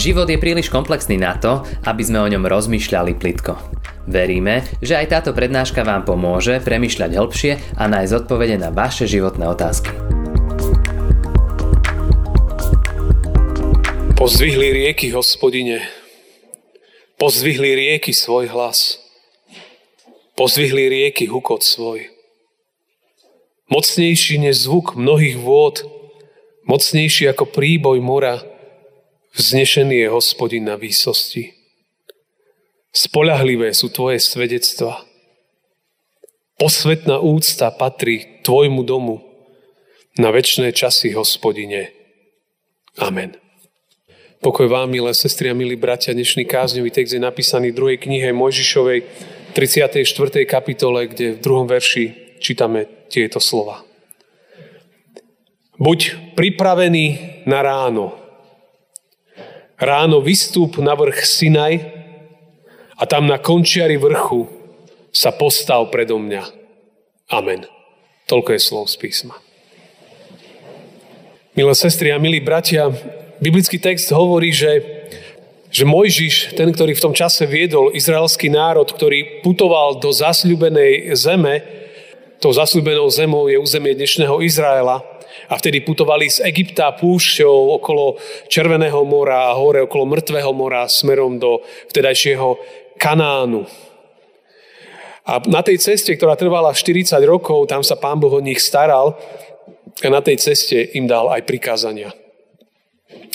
Život je príliš komplexný na to, aby sme o ňom rozmýšľali plitko. Veríme, že aj táto prednáška vám pomôže premyšľať hĺbšie a nájsť odpovede na vaše životné otázky. Pozdvihli rieky, hospodine. Pozdvihli rieky svoj hlas. Pozdvihli rieky hukot svoj. Mocnejší než zvuk mnohých vôd, mocnejší ako príboj mora, vznešený je hospodin na výsosti. Spolahlivé sú tvoje svedectva. Posvetná úcta patrí tvojmu domu na väčšie časy, hospodine. Amen. Pokoj vám, milé sestry a milí bratia, dnešný kázňový text je napísaný v druhej knihe Mojžišovej 34. kapitole, kde v druhom verši čítame tieto slova. Buď pripravený na ráno. Ráno vystúp na vrch Sinaj, a tam na končiari vrchu sa postav predo mňa. Amen. Toľko je slov z písma. Milé sestry a milí bratia, biblický text hovorí, že, že Mojžiš, ten, ktorý v tom čase viedol izraelský národ, ktorý putoval do zasľubenej zeme, tou zasľubenou zemou je územie dnešného Izraela, a vtedy putovali z Egypta púšťou okolo Červeného mora a hore okolo Mŕtvého mora smerom do vtedajšieho Kanánu. A na tej ceste, ktorá trvala 40 rokov, tam sa pán Boh o nich staral a na tej ceste im dal aj prikázania.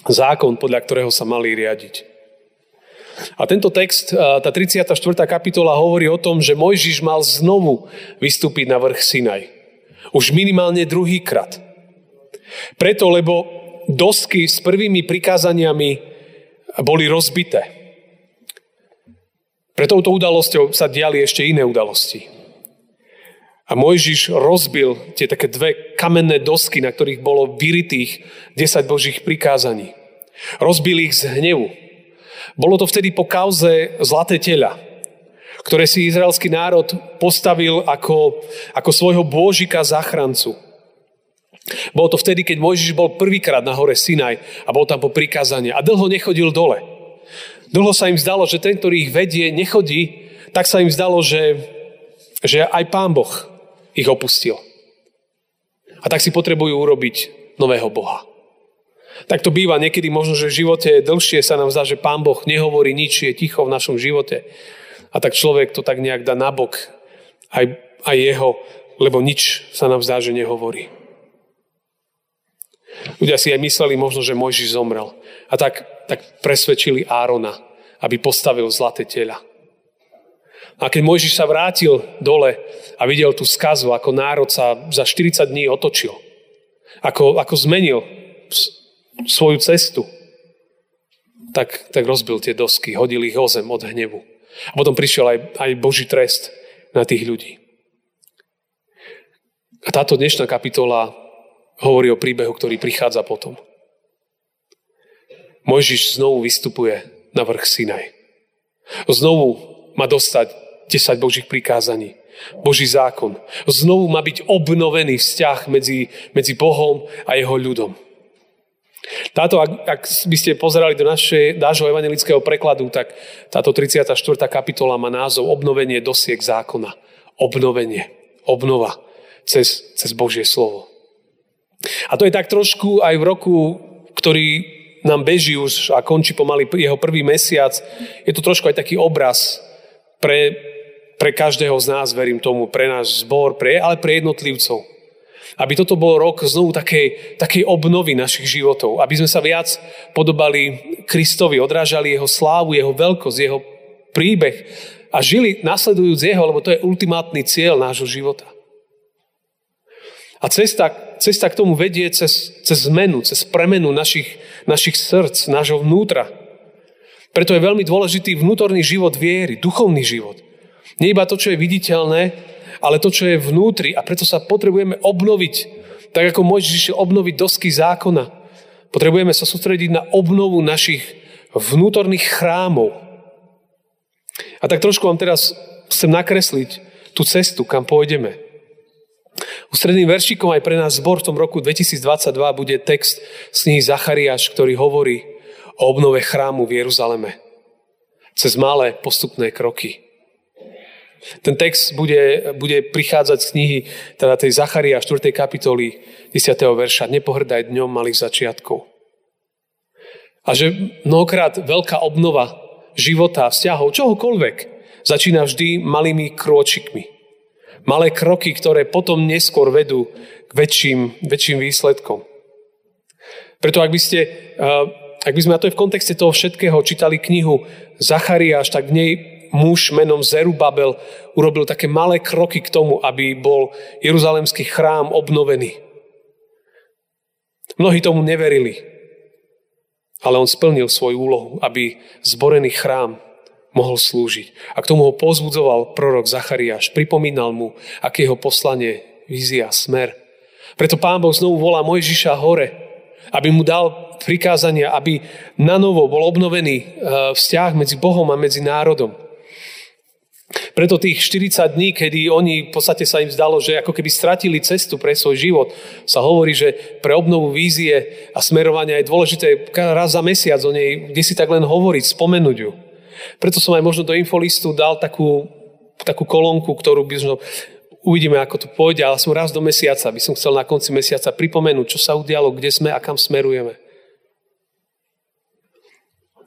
Zákon, podľa ktorého sa mali riadiť. A tento text, tá 34. kapitola hovorí o tom, že Mojžiš mal znovu vystúpiť na vrch Sinaj. Už minimálne druhýkrát. Preto, lebo dosky s prvými prikázaniami boli rozbité. Pre touto udalosťou sa diali ešte iné udalosti. A Mojžiš rozbil tie také dve kamenné dosky, na ktorých bolo vyritých 10 božích prikázaní. Rozbil ich z hnevu. Bolo to vtedy po kauze Zlaté tela, ktoré si izraelský národ postavil ako, ako svojho bôžika záchrancu. Bolo to vtedy, keď Mojžiš bol prvýkrát na hore Sinaj a bol tam po prikázanie a dlho nechodil dole. Dlho sa im zdalo, že ten, ktorý ich vedie, nechodí, tak sa im zdalo, že, že aj Pán Boh ich opustil. A tak si potrebujú urobiť nového Boha. Tak to býva niekedy možno, že v živote dlhšie sa nám zdá, že Pán Boh nehovorí nič, je ticho v našom živote. A tak človek to tak nejak dá nabok aj, aj jeho, lebo nič sa nám zdá, že nehovorí. Ľudia si aj mysleli možno, že Mojžiš zomrel. A tak, tak presvedčili Árona, aby postavil zlaté tela. A keď Mojžiš sa vrátil dole a videl tú skazu, ako národ sa za 40 dní otočil, ako, ako zmenil svoju cestu, tak, tak rozbil tie dosky, hodil ich o zem od hnevu. A potom prišiel aj, aj Boží trest na tých ľudí. A táto dnešná kapitola hovorí o príbehu, ktorý prichádza potom. Mojžiš znovu vystupuje na vrch Sinaj. Znovu má dostať 10 Božích prikázaní. Boží zákon. Znovu má byť obnovený vzťah medzi, medzi Bohom a jeho ľudom. Táto, ak, ak by ste pozerali do našej, nášho evangelického prekladu, tak táto 34. kapitola má názov Obnovenie dosiek zákona. Obnovenie. Obnova cez, cez Božie slovo. A to je tak trošku aj v roku, ktorý nám beží už a končí pomaly jeho prvý mesiac, je to trošku aj taký obraz pre, pre každého z nás, verím tomu, pre náš zbor, pre, ale pre jednotlivcov. Aby toto bol rok znovu takej, takej obnovy našich životov. Aby sme sa viac podobali Kristovi, odrážali jeho slávu, jeho veľkosť, jeho príbeh a žili nasledujúc jeho, lebo to je ultimátny cieľ nášho života. A cesta, cesta k tomu vedie cez, cez zmenu, cez premenu našich, našich srdc, nášho vnútra. Preto je veľmi dôležitý vnútorný život viery, duchovný život. Nie iba to, čo je viditeľné, ale to, čo je vnútri. A preto sa potrebujeme obnoviť, tak ako môžeš obnoviť dosky zákona. Potrebujeme sa sústrediť na obnovu našich vnútorných chrámov. A tak trošku vám teraz chcem nakresliť tú cestu, kam pôjdeme. Ústredným veršikom aj pre nás zbor v tom roku 2022 bude text z knihy Zachariáš, ktorý hovorí o obnove chrámu v Jeruzaleme. Cez malé postupné kroky. Ten text bude, bude prichádzať z knihy teda tej Zacharia 4. kapitoly 10. verša. Nepohrdaj dňom malých začiatkov. A že mnohokrát veľká obnova života, vzťahov, čohokoľvek, začína vždy malými krôčikmi. Malé kroky, ktoré potom neskôr vedú k väčším, väčším výsledkom. Preto ak by ste, ak by sme, a to je v kontexte toho všetkého, čítali knihu Zachariáš, tak v nej muž menom Zerubabel urobil také malé kroky k tomu, aby bol jeruzalemský chrám obnovený. Mnohí tomu neverili, ale on splnil svoju úlohu, aby zborený chrám mohol slúžiť. A k tomu ho pozbudzoval prorok Zachariáš, pripomínal mu, aké jeho poslanie, vízia, smer. Preto pán Boh znovu volá Mojžiša hore, aby mu dal prikázania, aby na novo bol obnovený eh, vzťah medzi Bohom a medzi národom. Preto tých 40 dní, kedy oni v podstate sa im zdalo, že ako keby stratili cestu pre svoj život, sa hovorí, že pre obnovu vízie a smerovania je dôležité raz za mesiac o nej, kde si tak len hovoriť, spomenúť ju. Preto som aj možno do infolistu dal takú, takú kolónku, ktorú by som uvidíme, ako to pôjde, ale som raz do mesiaca, by som chcel na konci mesiaca pripomenúť, čo sa udialo, kde sme a kam smerujeme.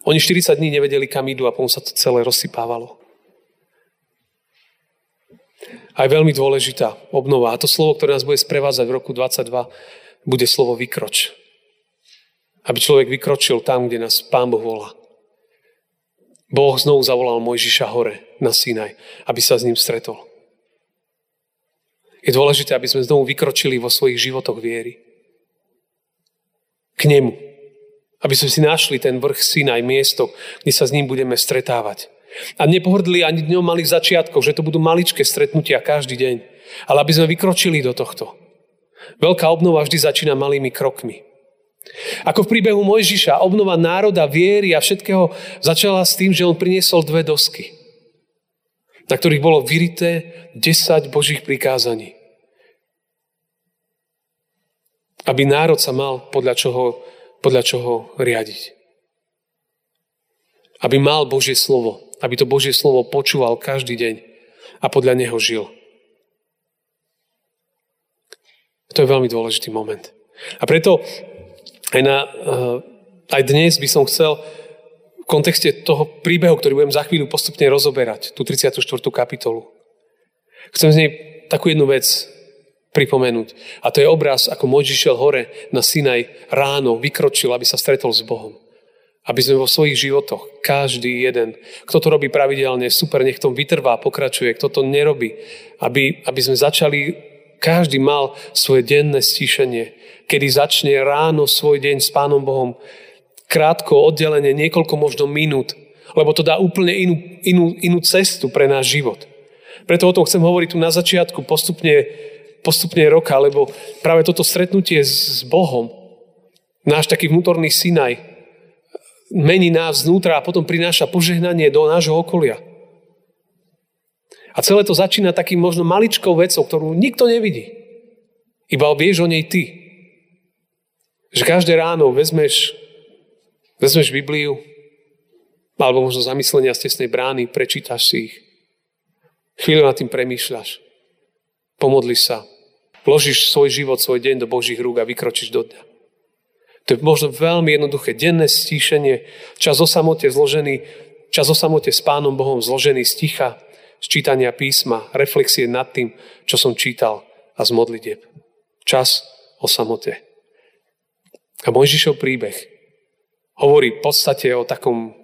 Oni 40 dní nevedeli, kam idú a potom sa to celé rozsypávalo aj veľmi dôležitá obnova. A to slovo, ktoré nás bude sprevádzať v roku 22, bude slovo vykroč. Aby človek vykročil tam, kde nás Pán Boh volá. Boh znovu zavolal Mojžiša hore na Sinaj, aby sa s ním stretol. Je dôležité, aby sme znovu vykročili vo svojich životoch viery. K nemu. Aby sme si našli ten vrch Sinaj, miesto, kde sa s ním budeme stretávať. A nepohrdli ani dňom malých začiatkov, že to budú maličké stretnutia každý deň. Ale aby sme vykročili do tohto. Veľká obnova vždy začína malými krokmi. Ako v príbehu Mojžiša, obnova národa, viery a všetkého začala s tým, že on priniesol dve dosky, na ktorých bolo vyrité 10 Božích prikázaní. Aby národ sa mal podľa čoho, podľa čoho riadiť. Aby mal Božie slovo aby to Božie slovo počúval každý deň a podľa neho žil. To je veľmi dôležitý moment. A preto aj, na, eh, aj dnes by som chcel v kontexte toho príbehu, ktorý budem za chvíľu postupne rozoberať, tú 34. kapitolu, chcem z nej takú jednu vec pripomenúť. A to je obraz, ako Mojžiš šiel hore na Sinaj ráno, vykročil, aby sa stretol s Bohom. Aby sme vo svojich životoch, každý jeden, kto to robí pravidelne, super, nech tom vytrvá, pokračuje, kto to nerobí, aby, aby sme začali, každý mal svoje denné stíšenie, kedy začne ráno svoj deň s Pánom Bohom, krátko, oddelenie, niekoľko možno minút, lebo to dá úplne inú, inú, inú cestu pre náš život. Preto o tom chcem hovoriť tu na začiatku, postupne, postupne roka, lebo práve toto stretnutie s Bohom, náš taký vnútorný synaj, mení nás znútra a potom prináša požehnanie do nášho okolia. A celé to začína takým možno maličkou vecou, ktorú nikto nevidí. Iba vieš o nej ty. Že každé ráno vezmeš, vezmeš Bibliu, alebo možno zamyslenia z tesnej brány, prečítaš si ich. Chvíľu nad tým premýšľaš. Pomodli sa. Vložíš svoj život, svoj deň do Božích rúk a vykročíš do dňa. To je možno veľmi jednoduché. Denné stíšenie, čas o samote zložený, čas o samote s Pánom Bohom zložený z ticha, čítania písma, reflexie nad tým, čo som čítal a z modlitieb. Čas o samote. A Mojžišov príbeh hovorí v podstate o takom,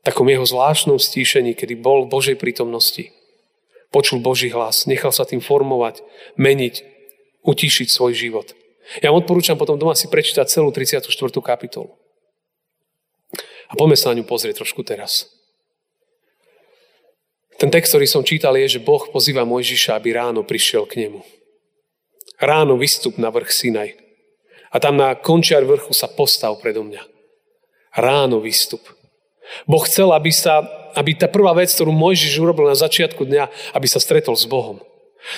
takom jeho zvláštnom stíšení, kedy bol v Božej prítomnosti. Počul Boží hlas, nechal sa tým formovať, meniť, utíšiť svoj život. Ja vám odporúčam potom doma si prečítať celú 34. kapitolu. A poďme sa na ňu pozrieť trošku teraz. Ten text, ktorý som čítal, je, že Boh pozýva Mojžiša, aby ráno prišiel k nemu. Ráno vystup na vrch Sinaj. A tam na končiar vrchu sa postav predo mňa. Ráno vystup. Boh chcel, aby, sa, aby tá prvá vec, ktorú Mojžiš urobil na začiatku dňa, aby sa stretol s Bohom.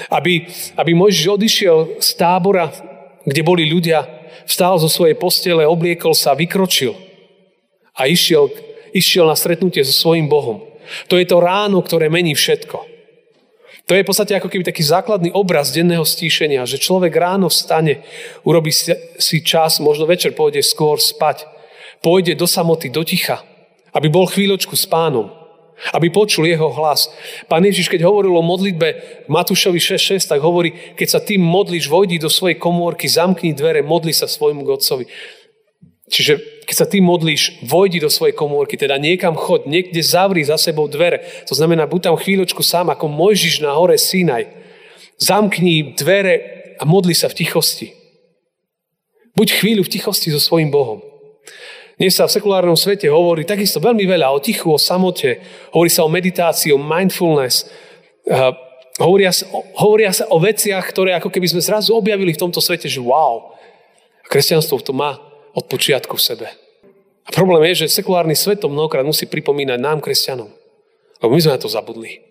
Aby, aby Mojžiš odišiel z tábora kde boli ľudia, vstal zo svojej postele, obliekol sa, vykročil. a išiel, išiel na stretnutie so svojím Bohom. To je to ráno, ktoré mení všetko. To je v podstate ako keby taký základný obraz denného stíšenia, že človek ráno vstane, urobí si čas, možno večer pôjde skôr spať, pôjde do samoty, do ticha, aby bol chvíľočku s pánom, aby počul jeho hlas. Pán Ježiš, keď hovoril o modlitbe Matúšovi 6.6, tak hovorí, keď sa tým modlíš, vojdi do svojej komórky, zamkni dvere, modli sa svojmu Godcovi. Čiže keď sa ty modlíš, vojdi do svojej komórky, teda niekam chod, niekde zavri za sebou dvere. To znamená, buď tam chvíľočku sám, ako Mojžiš na hore Sinaj. Zamkni dvere a modli sa v tichosti. Buď chvíľu v tichosti so svojím Bohom. Dnes sa v sekulárnom svete hovorí takisto veľmi veľa o tichu, o samote, hovorí sa o meditácii, o mindfulness, hovoria, sa, hovoria sa o veciach, ktoré ako keby sme zrazu objavili v tomto svete, že wow, kresťanstvo to má od počiatku v sebe. A problém je, že sekulárny svet to mnohokrát musí pripomínať nám, kresťanom. Lebo my sme na to zabudli.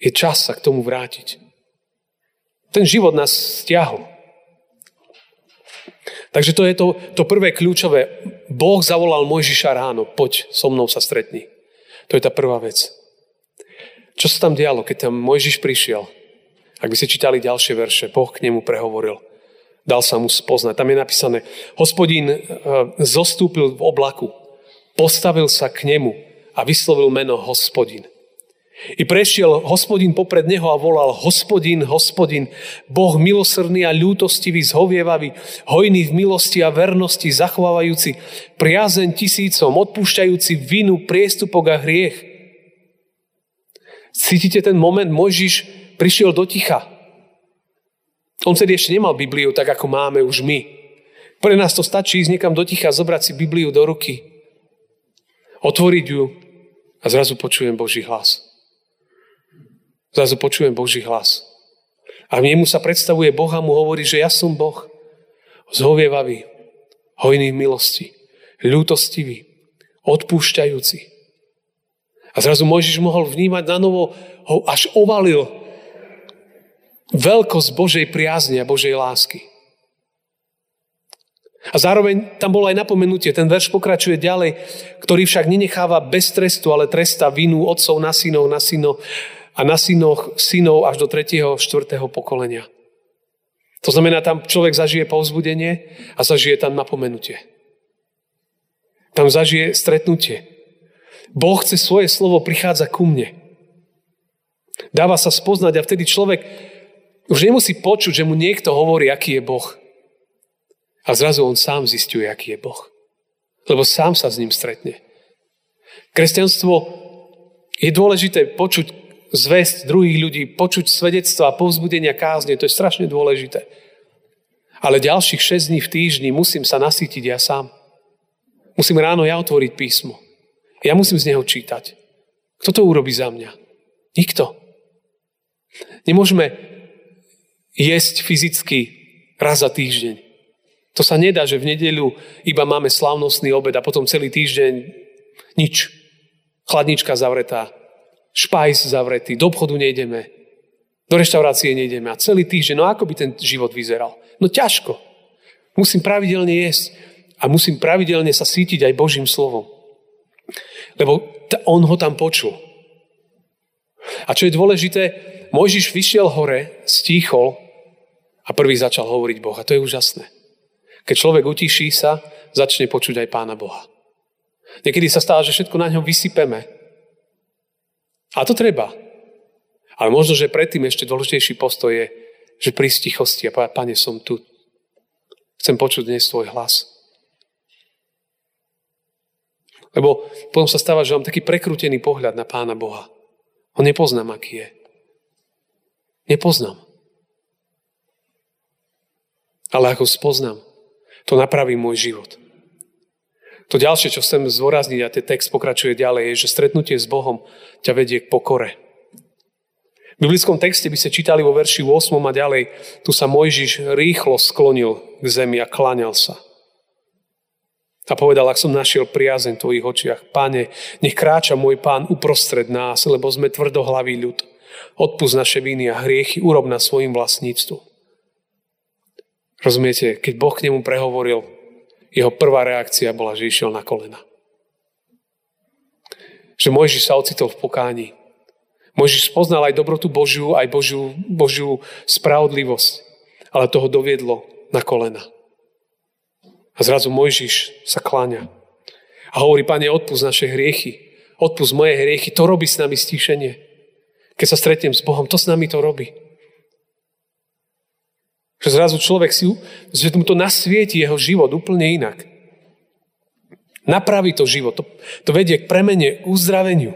Je čas sa k tomu vrátiť. Ten život nás stiahol. Takže to je to, to prvé kľúčové. Boh zavolal Mojžiša ráno, poď, so mnou sa stretni. To je tá prvá vec. Čo sa tam dialo, keď tam Mojžiš prišiel? Ak by ste čítali ďalšie verše, Boh k nemu prehovoril dal sa mu spoznať. Tam je napísané, hospodín e, zostúpil v oblaku, postavil sa k nemu a vyslovil meno hospodín. I prešiel hospodín popred neho a volal hospodín, hospodín, Boh milosrdný a ľútostivý, zhovievavý, hojný v milosti a vernosti, zachovávajúci priazeň tisícom, odpúšťajúci vinu, priestupok a hriech. Cítite ten moment, Mojžiš prišiel do ticha. On vtedy ešte nemal Bibliu tak, ako máme už my. Pre nás to stačí ísť niekam do ticha, zobrať si Bibliu do ruky, otvoriť ju a zrazu počujem Boží hlas. Zrazu počujem Boží hlas. A v nemu sa predstavuje Boh a mu hovorí, že ja som Boh. Zhovievavý, hojný v milosti, ľútostivý, odpúšťajúci. A zrazu Mojžiš mohol vnímať na novo, ho až ovalil veľkosť Božej priazne a Božej lásky. A zároveň tam bolo aj napomenutie, ten verš pokračuje ďalej, ktorý však nenecháva bez trestu, ale tresta vinu otcov na synov, na synov a na synoch synov až do 3. 4. pokolenia. To znamená, tam človek zažije povzbudenie a zažije tam napomenutie. Tam zažije stretnutie. Boh chce svoje slovo prichádza ku mne. Dáva sa spoznať a vtedy človek už nemusí počuť, že mu niekto hovorí, aký je Boh. A zrazu on sám zistuje, aký je Boh. Lebo sám sa s ním stretne. Kresťanstvo je dôležité počuť zväzť druhých ľudí, počuť svedectva, povzbudenia kázne, to je strašne dôležité. Ale ďalších 6 dní v týždni musím sa nasýtiť ja sám. Musím ráno ja otvoriť písmo. Ja musím z neho čítať. Kto to urobí za mňa? Nikto. Nemôžeme jesť fyzicky raz za týždeň. To sa nedá, že v nedeľu iba máme slavnostný obed a potom celý týždeň nič. Chladnička zavretá, špajs zavretý, do obchodu nejdeme, do reštaurácie nejdeme a celý týždeň, no ako by ten život vyzeral? No ťažko. Musím pravidelne jesť a musím pravidelne sa sítiť aj Božím slovom. Lebo on ho tam počul. A čo je dôležité, Mojžiš vyšiel hore, stíchol a prvý začal hovoriť Boh. A to je úžasné. Keď človek utiší sa, začne počuť aj Pána Boha. Niekedy sa stáva, že všetko na ňom vysypeme. A to treba. Ale možno, že predtým ešte dôležitejší postoj je, že pri stichosti a povedať, Pane, som tu. Chcem počuť dnes tvoj hlas. Lebo potom sa stáva, že mám taký prekrútený pohľad na Pána Boha. Ho nepoznám, aký je. Nepoznám. Ale ako spoznám, to napraví môj život. To ďalšie, čo chcem zvorazniť, a ten text pokračuje ďalej, je, že stretnutie s Bohom ťa vedie k pokore. V biblickom texte by ste čítali vo verši 8 a ďalej, tu sa Mojžiš rýchlo sklonil k zemi a kláňal sa. A povedal, ak som našiel priazeň v tvojich očiach, páne, nech kráča môj pán uprostred nás, lebo sme tvrdohlavý ľud. Odpust naše viny a hriechy, urob na svojim vlastníctvu. Rozumiete, keď Boh k nemu prehovoril, jeho prvá reakcia bola, že išiel na kolena. Že Mojžiš sa ocitol v pokáni. Mojžiš spoznal aj dobrotu Božiu, aj Božiu, Božiu spravodlivosť. Ale toho doviedlo na kolena. A zrazu Mojžiš sa kláňa. A hovorí, Pane, odpust naše hriechy. Odpust moje hriechy. To robí s nami stíšenie. Keď sa stretnem s Bohom, to s nami to robí. Že zrazu človek si, že mu to nasvieti jeho život úplne inak. Napraví to život. To, to vedie k premene, k uzdraveniu.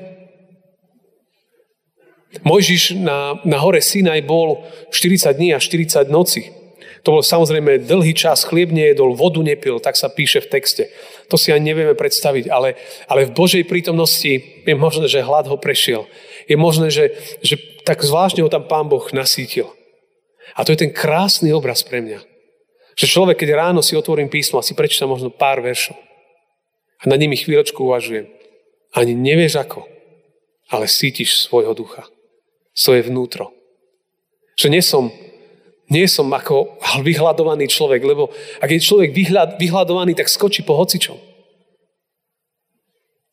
Mojžiš na, na hore Sinaj bol 40 dní a 40 noci. To bol samozrejme dlhý čas, chlieb nejedol, vodu nepil, tak sa píše v texte. To si ani nevieme predstaviť, ale, ale v Božej prítomnosti je možné, že hlad ho prešiel. Je možné, že, že tak zvláštne ho tam Pán Boh nasítil. A to je ten krásny obraz pre mňa. Že človek, keď ráno si otvorím písmo a si prečítam možno pár veršov a na nimi chvíľočku uvažujem, ani nevieš ako, ale cítiš svojho ducha, svoje vnútro. Že nie som, nie som ako vyhľadovaný človek, lebo ak je človek vyhľad, vyhľadovaný, tak skočí po hocičom.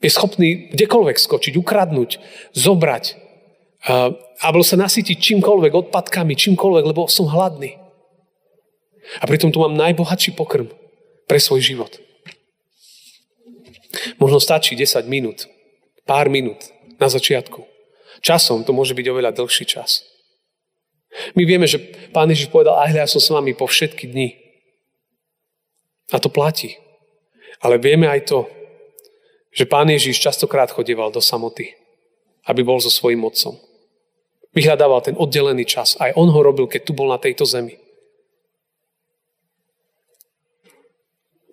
Je schopný kdekoľvek skočiť, ukradnúť, zobrať, alebo sa nasytiť čímkoľvek, odpadkami, čímkoľvek, lebo som hladný. A pritom tu mám najbohatší pokrm pre svoj život. Možno stačí 10 minút, pár minút na začiatku. Časom to môže byť oveľa dlhší čas. My vieme, že Pán Ježiš povedal, aj ja som s vami po všetky dni. A to platí. Ale vieme aj to, že Pán Ježiš častokrát chodieval do samoty, aby bol so svojím otcom. Vyhľadával ten oddelený čas. Aj on ho robil, keď tu bol na tejto zemi.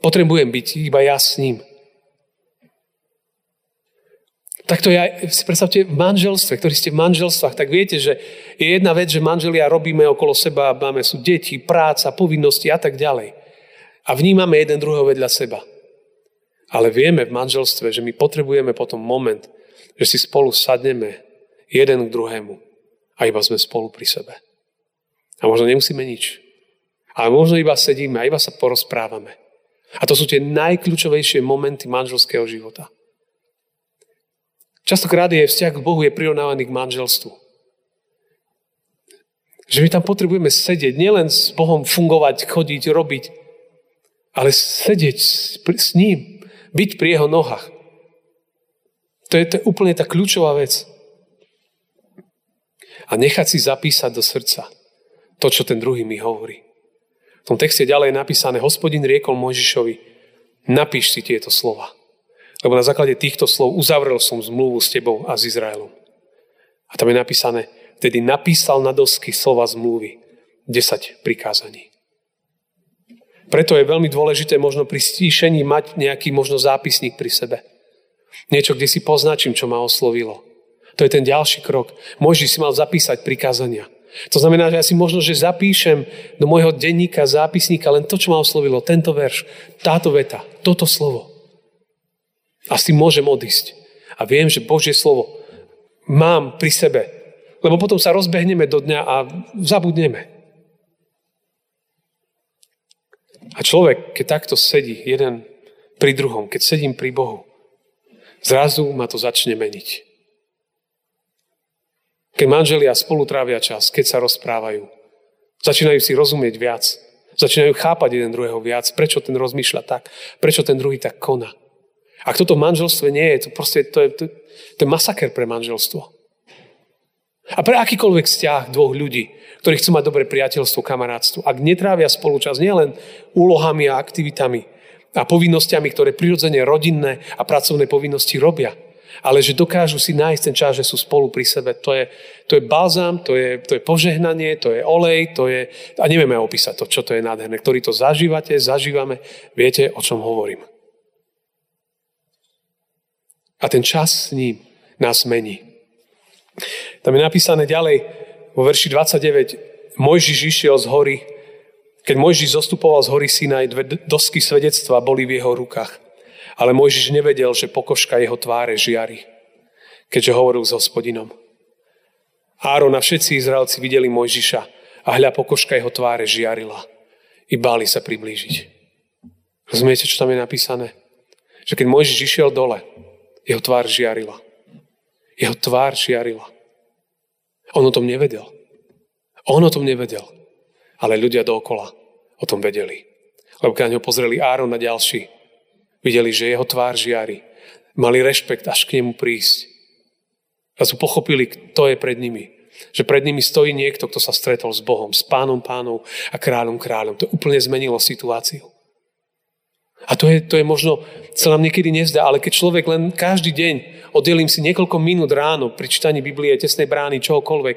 Potrebujem byť iba ja s ním. Takto ja, si predstavte, v manželstve, ktorí ste v manželstvách, tak viete, že je jedna vec, že manželia robíme okolo seba, máme sú deti, práca, povinnosti a tak ďalej. A vnímame jeden druhého vedľa seba. Ale vieme v manželstve, že my potrebujeme potom moment, že si spolu sadneme jeden k druhému a iba sme spolu pri sebe. A možno nemusíme nič. Ale možno iba sedíme a iba sa porozprávame. A to sú tie najkľúčovejšie momenty manželského života. Častokrát je vzťah k Bohu je prirovnávaný k manželstvu. Že my tam potrebujeme sedieť, nielen s Bohom fungovať, chodiť, robiť, ale sedieť s ním, byť pri jeho nohách. To je, to je úplne tá kľúčová vec a nechať si zapísať do srdca to, čo ten druhý mi hovorí. V tom texte ďalej je napísané, hospodin riekol Mojžišovi, napíš si tieto slova. Lebo na základe týchto slov uzavrel som zmluvu s tebou a s Izraelom. A tam je napísané, vtedy napísal na dosky slova zmluvy 10 prikázaní. Preto je veľmi dôležité možno pri stíšení mať nejaký možno zápisník pri sebe. Niečo, kde si poznačím, čo ma oslovilo. To je ten ďalší krok. Môžeš si mal zapísať prikázania. To znamená, že ja si možno, že zapíšem do môjho denníka, zápisníka len to, čo ma oslovilo, tento verš, táto veta, toto slovo. A si môžem odísť. A viem, že Božie slovo mám pri sebe. Lebo potom sa rozbehneme do dňa a zabudneme. A človek, keď takto sedí jeden pri druhom, keď sedím pri Bohu, zrazu ma to začne meniť. Keď manželia spolu trávia čas, keď sa rozprávajú, začínajú si rozumieť viac, začínajú chápať jeden druhého viac, prečo ten rozmýšľa tak, prečo ten druhý tak koná. Ak toto v manželstve nie je, to proste to je, to, to je masaker pre manželstvo. A pre akýkoľvek vzťah dvoch ľudí, ktorí chcú mať dobré priateľstvo, kamarátstvo, ak netrávia spolučas nielen úlohami a aktivitami a povinnosťami, ktoré prirodzene rodinné a pracovné povinnosti robia, ale že dokážu si nájsť ten čas, že sú spolu pri sebe. To je, to je balzám, to je, to je požehnanie, to je olej, to je... A nevieme opísať to, čo to je nádherné. Ktorí to zažívate, zažívame, viete, o čom hovorím. A ten čas s ním nás mení. Tam je napísané ďalej vo verši 29. Mojžiš išiel z hory, keď Mojžiš zostupoval z hory Sinaj, dve dosky svedectva boli v jeho rukách. Ale Mojžiš nevedel, že pokožka jeho tváre žiari, keďže hovoril s hospodinom. Áron a všetci Izraelci videli Mojžiša a hľa pokožka jeho tváre žiarila. I báli sa priblížiť. Rozumiete, čo tam je napísané? Že keď Mojžiš išiel dole, jeho tvár žiarila. Jeho tvár žiarila. On o tom nevedel. On o tom nevedel. Ale ľudia dookola o tom vedeli. Lebo keď na ňo pozreli Áron a ďalší, videli, že jeho tvár žiari. Mali rešpekt až k nemu prísť. A sú pochopili, kto je pred nimi. Že pred nimi stojí niekto, kto sa stretol s Bohom, s pánom pánov a kráľom kráľom. To úplne zmenilo situáciu. A to je, to je možno, sa nám niekedy nezdá, ale keď človek len každý deň oddelím si niekoľko minút ráno pri čítaní Biblie, tesnej brány, čohokoľvek,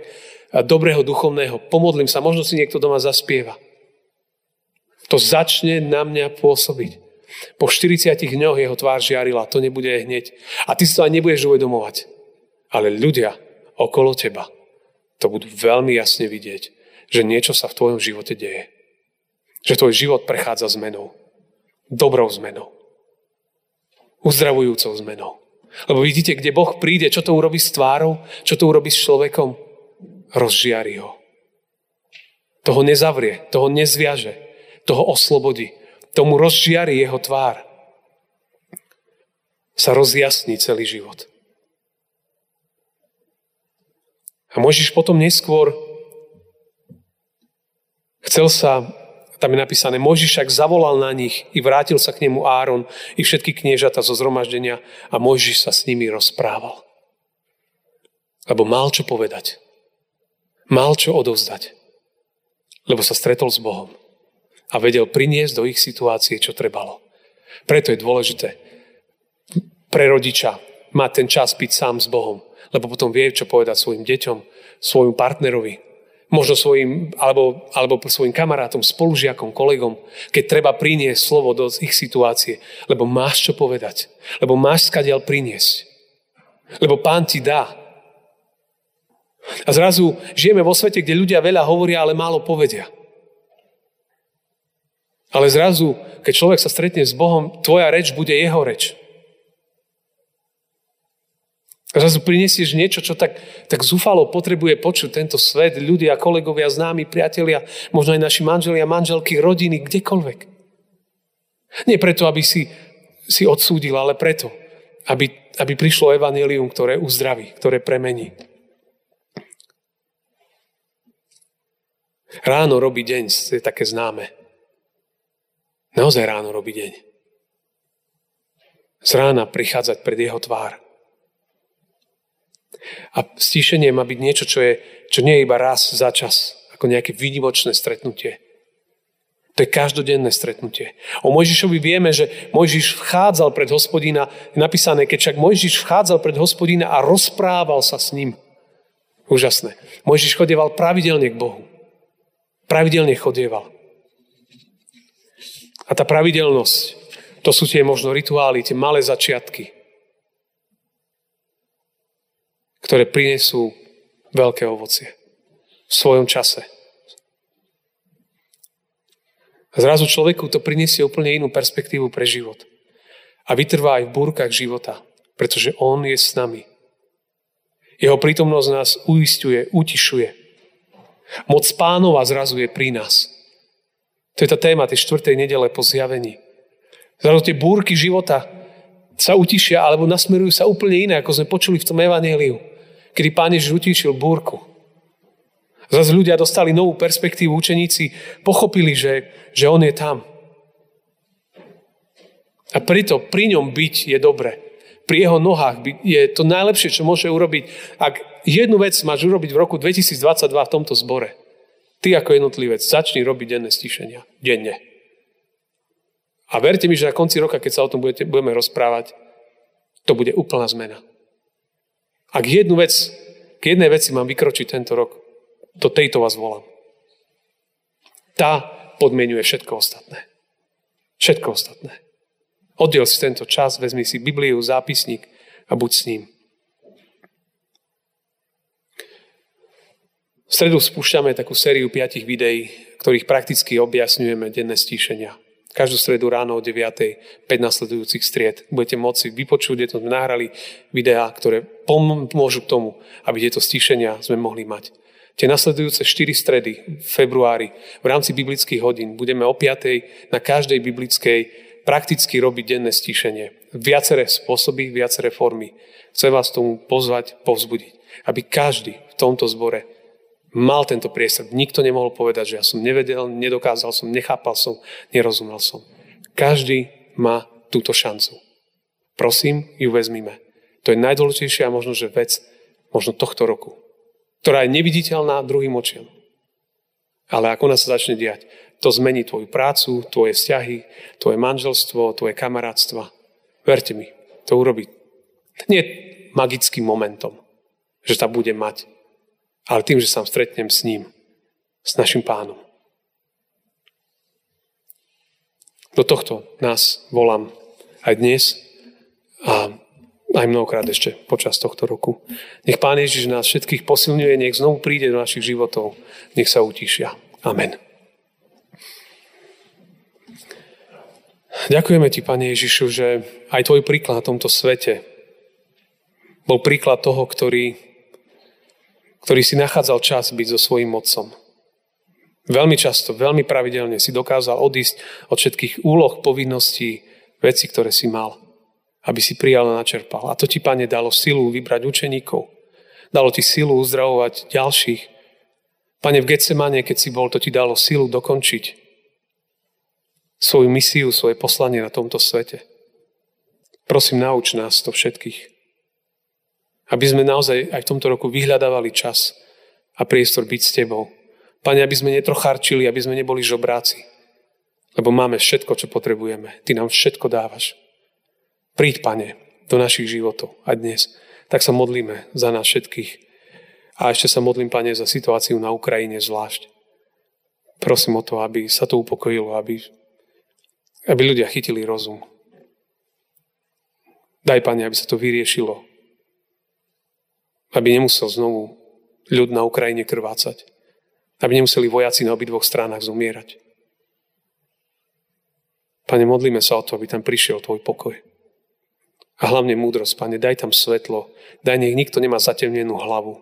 dobrého duchovného, pomodlím sa, možno si niekto doma zaspieva. To začne na mňa pôsobiť. Po 40 dňoch jeho tvár žiarila, to nebude hneď. A ty si to aj nebudeš uvedomovať. Ale ľudia okolo teba to budú veľmi jasne vidieť, že niečo sa v tvojom živote deje. Že tvoj život prechádza zmenou dobrou zmenou. Uzdravujúcou zmenou. Lebo vidíte, kde Boh príde, čo to urobí s tvárou, čo to urobí s človekom, rozžiari ho. Toho nezavrie, toho nezviaže, toho oslobodí. Tomu rozžiari jeho tvár. Sa rozjasní celý život. A môžeš potom neskôr chcel sa tam je napísané, Mojžiš však zavolal na nich i vrátil sa k nemu Áron i všetky kniežata zo zhromaždenia a Mojžiš sa s nimi rozprával. Lebo mal čo povedať. Mal čo odovzdať. Lebo sa stretol s Bohom a vedel priniesť do ich situácie, čo trebalo. Preto je dôležité pre rodiča mať ten čas piť sám s Bohom, lebo potom vie, čo povedať svojim deťom, svojim partnerovi, možno svojim, alebo, alebo svojim kamarátom, spolužiakom, kolegom, keď treba priniesť slovo do ich situácie, lebo máš čo povedať, lebo máš skadiaľ priniesť, lebo pán ti dá. A zrazu žijeme vo svete, kde ľudia veľa hovoria, ale málo povedia. Ale zrazu, keď človek sa stretne s Bohom, tvoja reč bude jeho reč. Zrazu prinesieš niečo, čo tak, tak zúfalo potrebuje počuť tento svet, ľudia, kolegovia, známi, priatelia, možno aj naši manželia, manželky, rodiny, kdekoľvek. Nie preto, aby si, si odsúdil, ale preto, aby, aby prišlo evanelium, ktoré uzdraví, ktoré premení. Ráno robí deň, je také známe. Naozaj ráno robí deň. Z rána prichádzať pred jeho tvár. A stíšenie má byť niečo, čo, je, čo nie je iba raz za čas, ako nejaké výnimočné stretnutie. To je každodenné stretnutie. O Mojžišovi vieme, že Mojžiš vchádzal pred hospodina, je napísané, keď však Mojžiš vchádzal pred hospodina a rozprával sa s ním. Úžasné. Mojžiš chodieval pravidelne k Bohu. Pravidelne chodieval. A tá pravidelnosť, to sú tie možno rituály, tie malé začiatky, ktoré prinesú veľké ovocie v svojom čase. A zrazu človeku to priniesie úplne inú perspektívu pre život. A vytrvá aj v búrkach života, pretože On je s nami. Jeho prítomnosť nás uistuje, utišuje. Moc pánova zrazu je pri nás. To je tá téma tej štvrtej nedele po zjavení. Zrazu tie búrky života sa utišia alebo nasmerujú sa úplne iné, ako sme počuli v tom evaneliu kedy Pán Ježiš utíšil búrku. Zase ľudia dostali novú perspektívu, učeníci pochopili, že, že On je tam. A preto pri ňom byť je dobre. Pri jeho nohách je to najlepšie, čo môže urobiť. Ak jednu vec máš urobiť v roku 2022 v tomto zbore, ty ako jednotlivec začni robiť denné stišenia. Denne. A verte mi, že na konci roka, keď sa o tom budete, budeme rozprávať, to bude úplná zmena. Ak jednu vec, k jednej veci mám vykročiť tento rok, do tejto vás volám. Tá podmienuje všetko ostatné. Všetko ostatné. Oddiel si tento čas, vezmi si Bibliu, zápisník a buď s ním. V stredu spúšťame takú sériu piatich videí, ktorých prakticky objasňujeme denné stíšenia. Každú stredu ráno o 9. 5 nasledujúcich stried. Budete môcť vypočuť, kde sme nahrali videá, ktoré pomôžu k tomu, aby tieto stíšenia sme mohli mať. Tie nasledujúce 4 stredy v februári v rámci biblických hodín budeme o 5. na každej biblickej prakticky robiť denné stíšenie. Viaceré spôsoby, viaceré formy. Chcem vás tomu pozvať, povzbudiť. Aby každý v tomto zbore mal tento priestor. Nikto nemohol povedať, že ja som nevedel, nedokázal som, nechápal som, nerozumel som. Každý má túto šancu. Prosím, ju vezmime. To je najdôležitejšia možno, že vec možno tohto roku, ktorá je neviditeľná druhým očiam. Ale ako ona sa začne diať, to zmení tvoju prácu, tvoje vzťahy, tvoje manželstvo, tvoje kamarátstva. Verte mi, to urobí. Nie magickým momentom, že sa bude mať, ale tým, že sa stretnem s ním, s našim pánom. Do tohto nás volám aj dnes a aj mnohokrát ešte počas tohto roku. Nech Pán Ježiš nás všetkých posilňuje, nech znovu príde do našich životov, nech sa utíšia. Amen. Ďakujeme Ti, Pane Ježišu, že aj Tvoj príklad na tomto svete bol príklad toho, ktorý, ktorý si nachádzal čas byť so svojím otcom. Veľmi často, veľmi pravidelne si dokázal odísť od všetkých úloh, povinností, veci, ktoré si mal aby si prijal a načerpal. A to ti, Pane, dalo silu vybrať učeníkov. Dalo ti silu uzdravovať ďalších. Pane, v Getsemane, keď si bol, to ti dalo silu dokončiť svoju misiu, svoje poslanie na tomto svete. Prosím, nauč nás to všetkých. Aby sme naozaj aj v tomto roku vyhľadávali čas a priestor byť s Tebou. Pane, aby sme netrocharčili, aby sme neboli žobráci. Lebo máme všetko, čo potrebujeme. Ty nám všetko dávaš. Príď, Pane, do našich životov a dnes. Tak sa modlíme za nás všetkých. A ešte sa modlím, Pane, za situáciu na Ukrajine zvlášť. Prosím o to, aby sa to upokojilo, aby, aby ľudia chytili rozum. Daj, Pane, aby sa to vyriešilo. Aby nemusel znovu ľud na Ukrajine krvácať. Aby nemuseli vojaci na obidvoch stranách zomierať. Pane, modlíme sa o to, aby tam prišiel Tvoj pokoj. A hlavne múdrosť, Pane, daj tam svetlo. Daj, nech nikto nemá zatemnenú hlavu.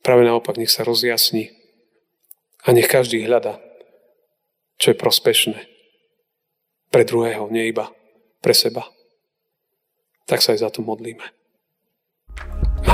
Práve naopak, nech sa rozjasní. A nech každý hľada, čo je prospešné. Pre druhého, nie iba pre seba. Tak sa aj za to modlíme.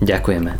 Ďakujeme.